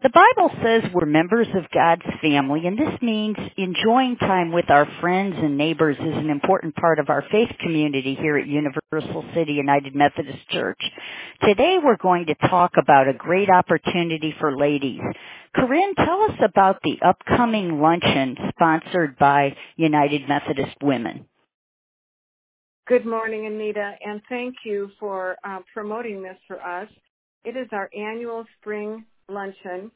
The Bible says we're members of God's family, and this means enjoying time with our friends and neighbors is an important part of our faith community here at Universal City United Methodist Church. Today we're going to talk about a great opportunity for ladies. Corinne, tell us about the upcoming luncheon sponsored by United Methodist Women. Good morning, Anita, and thank you for uh, promoting this for us. It is our annual spring luncheon,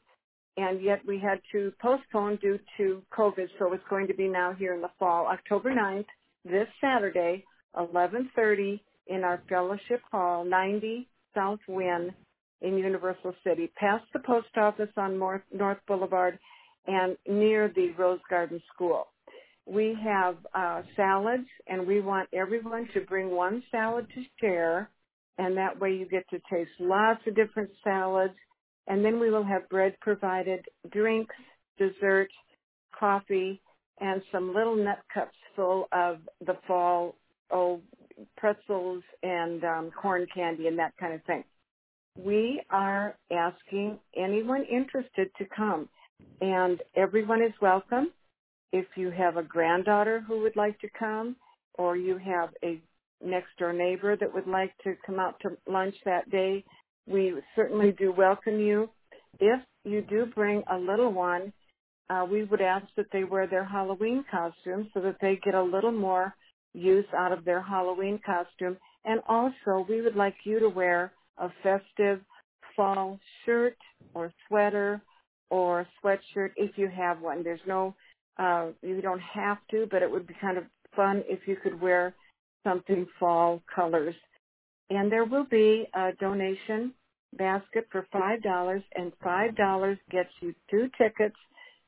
and yet we had to postpone due to COVID, so it's going to be now here in the fall, October 9th, this Saturday, 11:30 in our fellowship hall, 90 South Wynn in Universal City, past the post office on North, North Boulevard and near the Rose Garden School. We have uh, salads, and we want everyone to bring one salad to share, and that way you get to taste lots of different salads and then we will have bread provided, drinks, dessert, coffee, and some little nut cups full of the fall oh pretzels and um, corn candy and that kind of thing. We are asking anyone interested to come, and everyone is welcome. If you have a granddaughter who would like to come, or you have a next door neighbor that would like to come out to lunch that day, we certainly do welcome you. If you do bring a little one, uh, we would ask that they wear their Halloween costume so that they get a little more use out of their Halloween costume. And also, we would like you to wear a festive fall shirt or sweater or sweatshirt if you have one. There's no, uh, you don't have to, but it would be kind of fun if you could wear something fall colors and there will be a donation basket for $5 and $5 gets you two tickets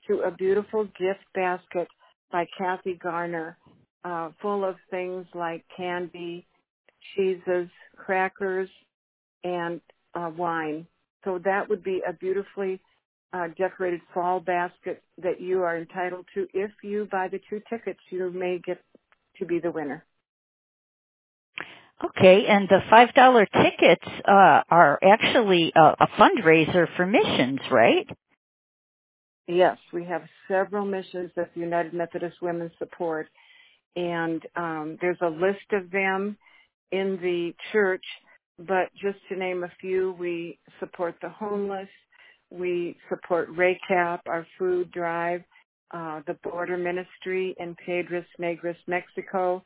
to a beautiful gift basket by Kathy Garner uh, full of things like candy, cheeses, crackers, and uh, wine. So that would be a beautifully uh, decorated fall basket that you are entitled to. If you buy the two tickets, you may get to be the winner. Okay, and the five dollar tickets uh, are actually a, a fundraiser for missions, right? Yes, we have several missions that the United Methodist Women support, and um, there's a list of them in the church. But just to name a few, we support the homeless, we support RACAP, our food drive, uh, the border ministry in Piedras Negras, Mexico,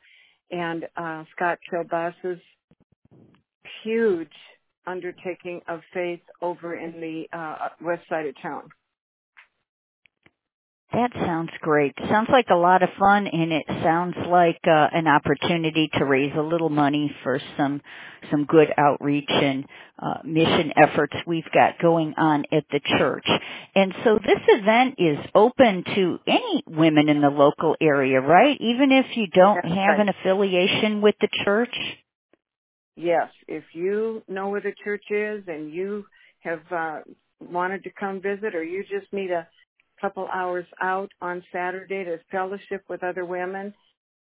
and uh, Scott Kilbass's huge undertaking of faith over in the uh, west side of town. That sounds great. Sounds like a lot of fun and it sounds like uh, an opportunity to raise a little money for some some good outreach and uh, mission efforts we've got going on at the church. And so this event is open to any women in the local area, right? Even if you don't That's have right. an affiliation with the church? Yes, if you know where the church is and you have uh, wanted to come visit or you just need a couple hours out on Saturday to fellowship with other women,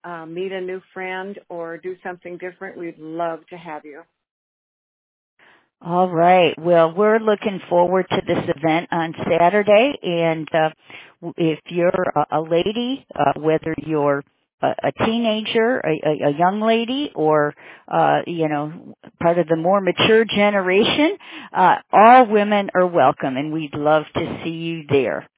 uh, meet a new friend, or do something different, we'd love to have you. All right. Well, we're looking forward to this event on Saturday, and uh, if you're a, lady, uh, whether you're a, teenager, a, a young lady, or uh, you know, part of the more mature generation, uh, all women are welcome, and we'd love to see you there.